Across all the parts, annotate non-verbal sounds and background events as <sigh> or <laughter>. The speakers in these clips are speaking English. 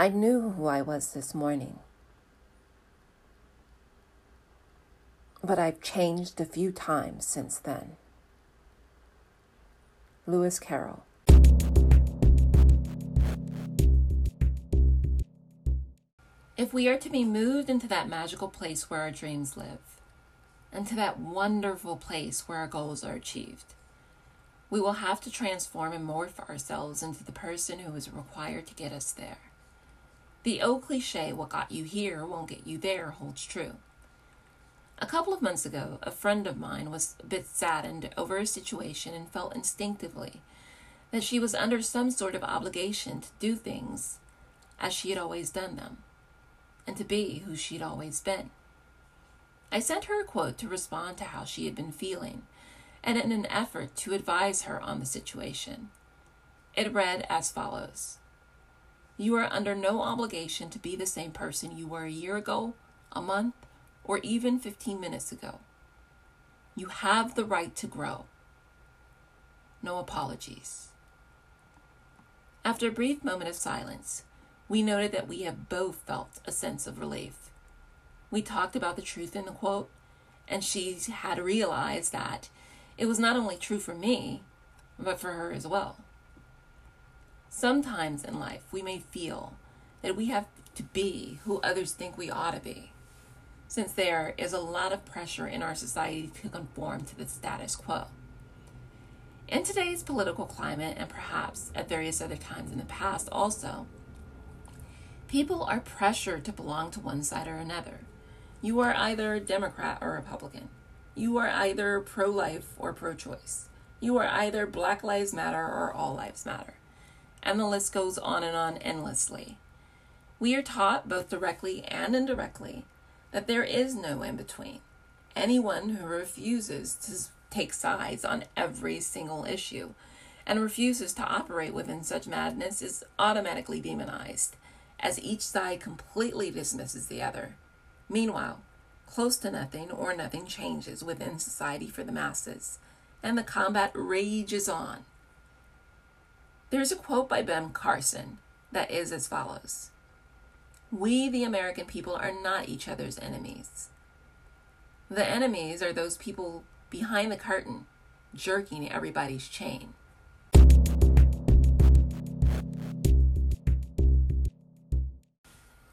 I knew who I was this morning. But I've changed a few times since then. Lewis Carroll. If we are to be moved into that magical place where our dreams live, into that wonderful place where our goals are achieved, we will have to transform and morph ourselves into the person who is required to get us there. The old cliche, what got you here won't get you there, holds true. A couple of months ago, a friend of mine was a bit saddened over a situation and felt instinctively that she was under some sort of obligation to do things as she had always done them and to be who she'd always been. I sent her a quote to respond to how she had been feeling and in an effort to advise her on the situation. It read as follows You are under no obligation to be the same person you were a year ago, a month, or even 15 minutes ago. You have the right to grow. No apologies. After a brief moment of silence, we noted that we have both felt a sense of relief. We talked about the truth in the quote, and she had realized that it was not only true for me, but for her as well. Sometimes in life, we may feel that we have to be who others think we ought to be, since there is a lot of pressure in our society to conform to the status quo. In today's political climate, and perhaps at various other times in the past also, People are pressured to belong to one side or another. You are either Democrat or Republican. You are either pro life or pro choice. You are either Black Lives Matter or All Lives Matter. And the list goes on and on endlessly. We are taught, both directly and indirectly, that there is no in between. Anyone who refuses to take sides on every single issue and refuses to operate within such madness is automatically demonized as each side completely dismisses the other. Meanwhile, close to nothing or nothing changes within society for the masses, and the combat rages on. There's a quote by Ben Carson that is as follows We, the American people, are not each other's enemies. The enemies are those people behind the curtain jerking everybody's chain.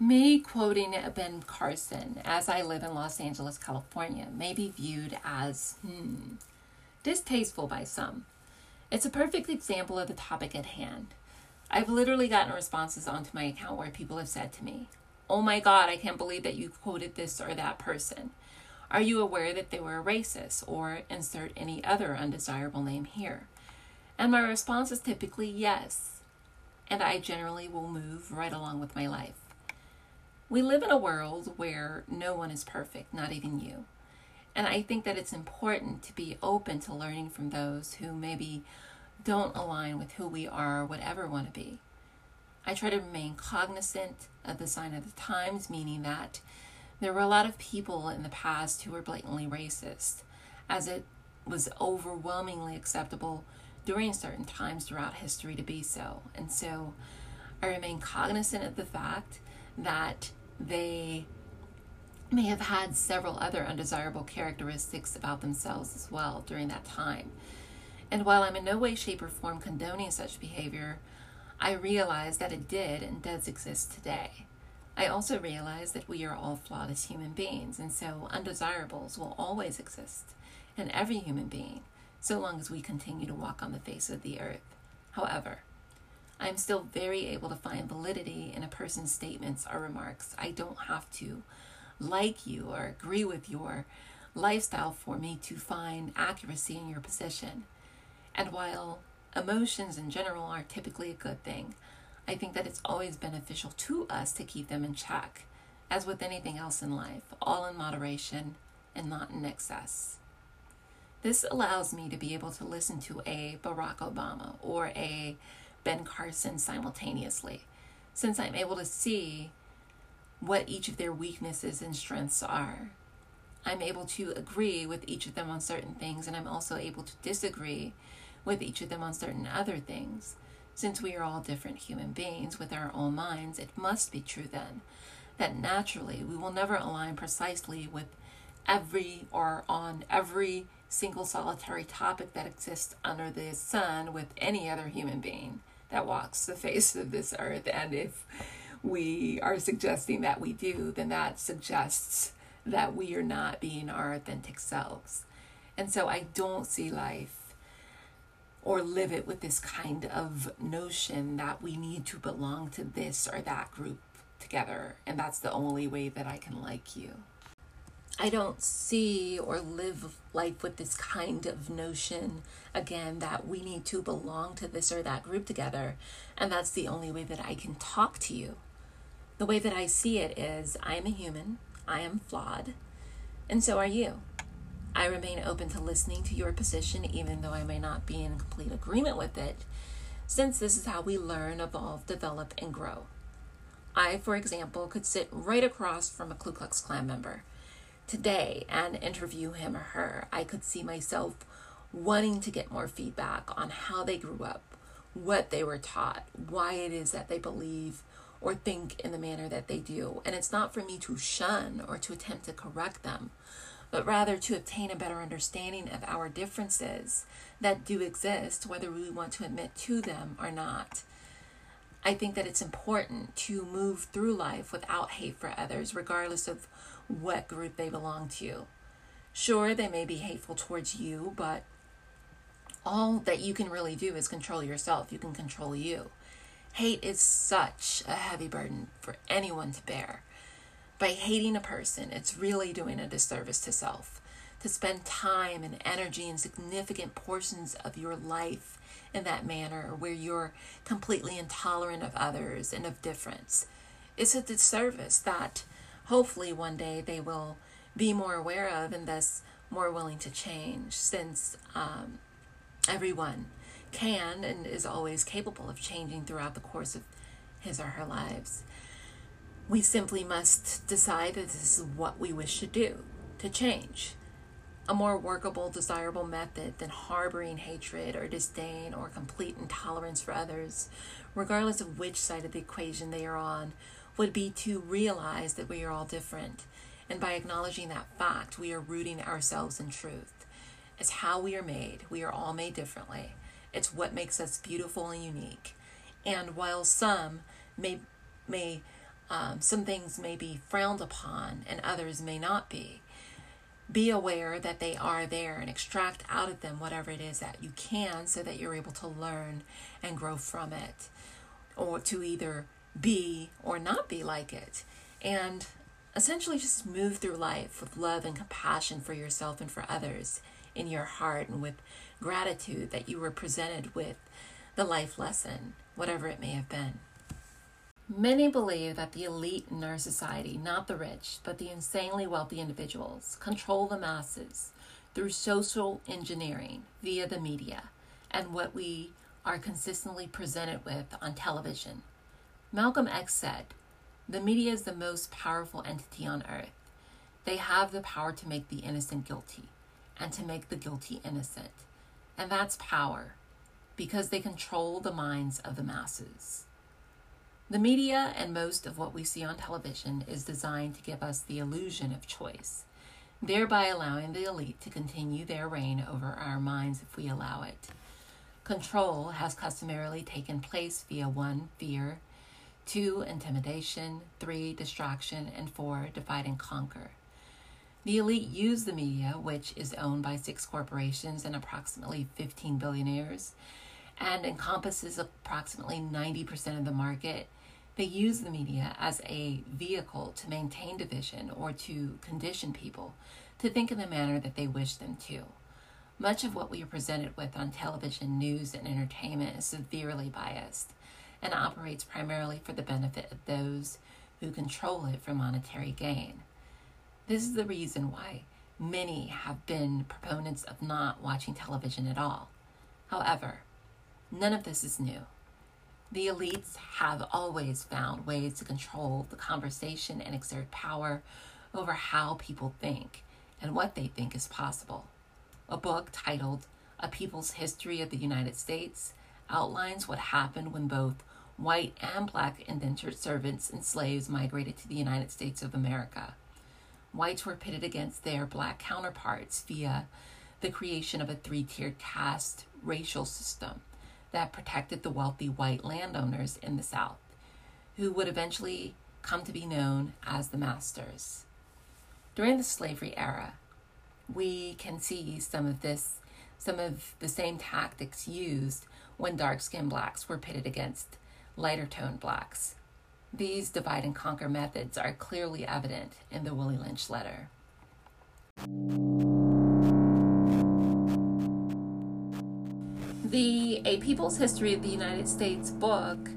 Me quoting Ben Carson as I live in Los Angeles, California, may be viewed as, hmm, distasteful by some. It's a perfect example of the topic at hand. I've literally gotten responses onto my account where people have said to me, Oh my God, I can't believe that you quoted this or that person. Are you aware that they were a racist? Or insert any other undesirable name here. And my response is typically yes. And I generally will move right along with my life. We live in a world where no one is perfect, not even you. And I think that it's important to be open to learning from those who maybe don't align with who we are or whatever ever want to be. I try to remain cognizant of the sign of the times, meaning that there were a lot of people in the past who were blatantly racist, as it was overwhelmingly acceptable during certain times throughout history to be so. And so I remain cognizant of the fact that they may have had several other undesirable characteristics about themselves as well during that time. And while I'm in no way, shape, or form condoning such behavior, I realize that it did and does exist today. I also realize that we are all flawed as human beings, and so undesirables will always exist in every human being, so long as we continue to walk on the face of the earth. However, I am still very able to find validity in a person's statements or remarks. I don't have to like you or agree with your lifestyle for me to find accuracy in your position. And while emotions in general are typically a good thing, I think that it's always beneficial to us to keep them in check, as with anything else in life, all in moderation and not in excess. This allows me to be able to listen to a Barack Obama or a Ben Carson simultaneously, since I'm able to see what each of their weaknesses and strengths are. I'm able to agree with each of them on certain things, and I'm also able to disagree with each of them on certain other things. Since we are all different human beings with our own minds, it must be true then that naturally we will never align precisely with every or on every single solitary topic that exists under the sun with any other human being that walks the <laughs> face of this earth. And if we are suggesting that we do, then that suggests that we are not being our authentic selves. And so I don't see life or live it with this kind of notion that we need to belong to this or that group together. And that's the only way that I can like you. I don't see or live life with this kind of notion, again, that we need to belong to this or that group together. And that's the only way that I can talk to you. The way that I see it is I am a human, I am flawed, and so are you. I remain open to listening to your position, even though I may not be in complete agreement with it, since this is how we learn, evolve, develop, and grow. I, for example, could sit right across from a Ku Klux Klan member today and interview him or her, I could see myself wanting to get more feedback on how they grew up, what they were taught, why it is that they believe or think in the manner that they do. And it's not for me to shun or to attempt to correct them, but rather to obtain a better understanding of our differences that do exist, whether we want to admit to them or not. I think that it's important to move through life without hate for others, regardless of what group they belong to. Sure, they may be hateful towards you, but all that you can really do is control yourself. You can control you. Hate is such a heavy burden for anyone to bear. By hating a person, it's really doing a disservice to self. To spend time and energy and significant portions of your life in that manner where you're completely intolerant of others and of difference. It's a disservice that hopefully one day they will be more aware of and thus more willing to change since um, everyone can and is always capable of changing throughout the course of his or her lives. We simply must decide that this is what we wish to do to change. A more workable, desirable method than harboring hatred or disdain or complete intolerance for others, regardless of which side of the equation they are on, would be to realize that we are all different. And by acknowledging that fact, we are rooting ourselves in truth. It's how we are made. We are all made differently. It's what makes us beautiful and unique. And while some may may um, some things may be frowned upon and others may not be, be aware that they are there and extract out of them whatever it is that you can so that you're able to learn and grow from it or to either be or not be like it. And essentially just move through life with love and compassion for yourself and for others in your heart and with gratitude that you were presented with the life lesson, whatever it may have been. Many believe that the elite in our society, not the rich, but the insanely wealthy individuals, control the masses through social engineering via the media and what we are consistently presented with on television, Malcolm X said, The media is the most powerful entity on earth. They have the power to make the innocent guilty and to make the guilty innocent. And that's power because they control the minds of the masses. The media and most of what we see on television is designed to give us the illusion of choice, thereby allowing the elite to continue their reign over our minds if we allow it. Control has customarily taken place via one, fear, two, intimidation, three, distraction, and four, divide and conquer. The elite use the media, which is owned by six corporations and approximately 15 billionaires, and encompasses approximately 90% of the market. They use the media as a vehicle to maintain division or to condition people to think in the manner that they wish them to. Much of what we are presented with on television, news, and entertainment is severely biased and operates primarily for the benefit of those who control it for monetary gain. This is the reason why many have been proponents of not watching television at all. However, none of this is new. The elites have always found ways to control the conversation and exert power over how people think and what they think is possible. A book titled A People's History of the United States outlines what happened when both white and black indentured servants and slaves migrated to the United States of America. Whites were pitted against their black counterparts via the creation of a three tiered caste racial system that protected the wealthy white landowners in the South, who would eventually come to be known as the masters. During the slavery era, we can see some of this, some of the same tactics used when dark skinned blacks were pitted against lighter toned blacks. These divide and conquer methods are clearly evident in the Willie Lynch letter. The A People's History of the United States book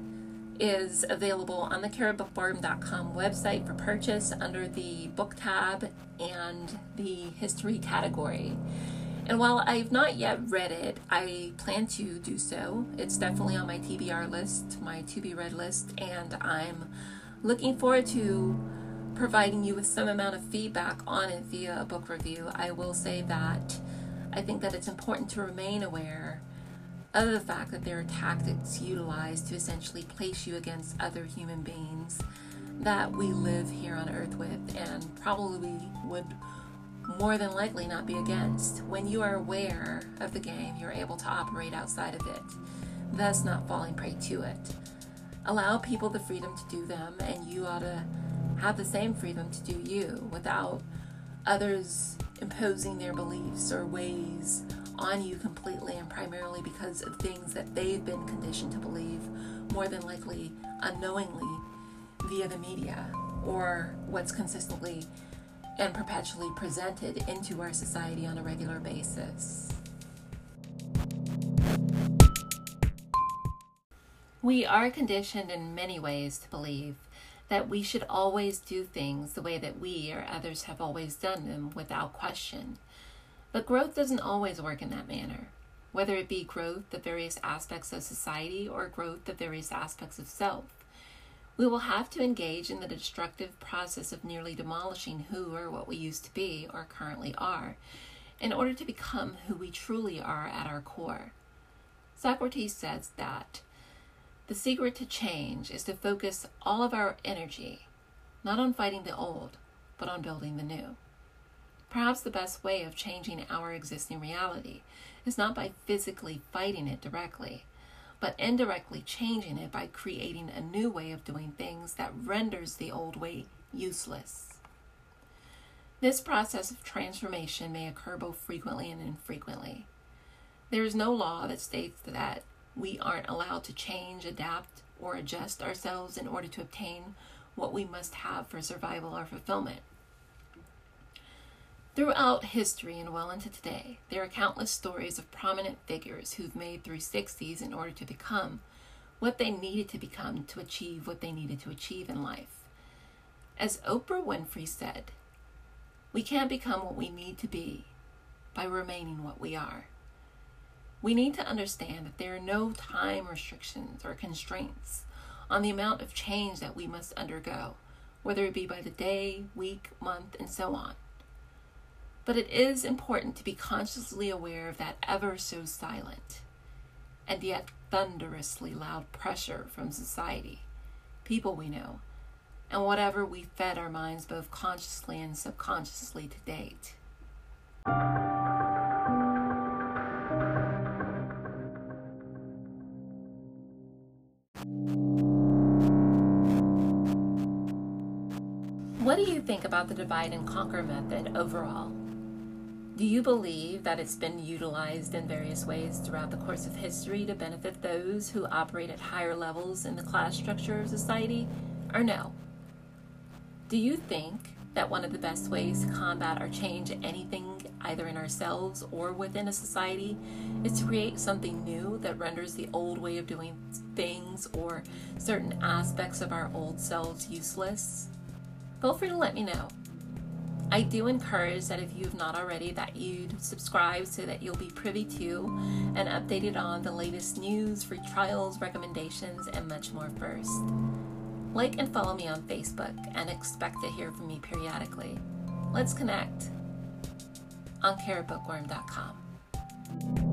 is available on the caribbookbarn.com website for purchase under the book tab and the history category. And while I've not yet read it, I plan to do so. It's definitely on my TBR list, my to be read list, and I'm looking forward to providing you with some amount of feedback on it via a book review. I will say that I think that it's important to remain aware of the fact that there are tactics utilized to essentially place you against other human beings that we live here on earth with and probably would more than likely not be against. When you are aware of the game, you're able to operate outside of it, thus not falling prey to it. Allow people the freedom to do them, and you ought to have the same freedom to do you without others imposing their beliefs or ways on you completely and primarily because of things that they've been conditioned to believe, more than likely unknowingly via the media or what's consistently and perpetually presented into our society on a regular basis. We are conditioned in many ways to believe that we should always do things the way that we or others have always done them without question. But growth doesn't always work in that manner, whether it be growth of various aspects of society or growth of various aspects of self. We will have to engage in the destructive process of nearly demolishing who or what we used to be or currently are in order to become who we truly are at our core. Socrates says that the secret to change is to focus all of our energy not on fighting the old, but on building the new. Perhaps the best way of changing our existing reality is not by physically fighting it directly, but indirectly changing it by creating a new way of doing things that renders the old way useless. This process of transformation may occur both frequently and infrequently. There is no law that states that we aren't allowed to change, adapt, or adjust ourselves in order to obtain what we must have for survival or fulfillment. Throughout history and well into today, there are countless stories of prominent figures who've made 360s in order to become what they needed to become to achieve what they needed to achieve in life. As Oprah Winfrey said, we can't become what we need to be by remaining what we are. We need to understand that there are no time restrictions or constraints on the amount of change that we must undergo, whether it be by the day, week, month, and so on. But it is important to be consciously aware of that ever so silent and yet thunderously loud pressure from society, people we know, and whatever we fed our minds both consciously and subconsciously to date. What do you think about the divide and conquer method overall? Do you believe that it's been utilized in various ways throughout the course of history to benefit those who operate at higher levels in the class structure of society, or no? Do you think that one of the best ways to combat or change anything, either in ourselves or within a society, is to create something new that renders the old way of doing things or certain aspects of our old selves useless? Feel free to let me know. I do encourage that if you've not already, that you'd subscribe so that you'll be privy to and updated on the latest news, free trials, recommendations, and much more first. Like and follow me on Facebook and expect to hear from me periodically. Let's connect on caribbookworm.com.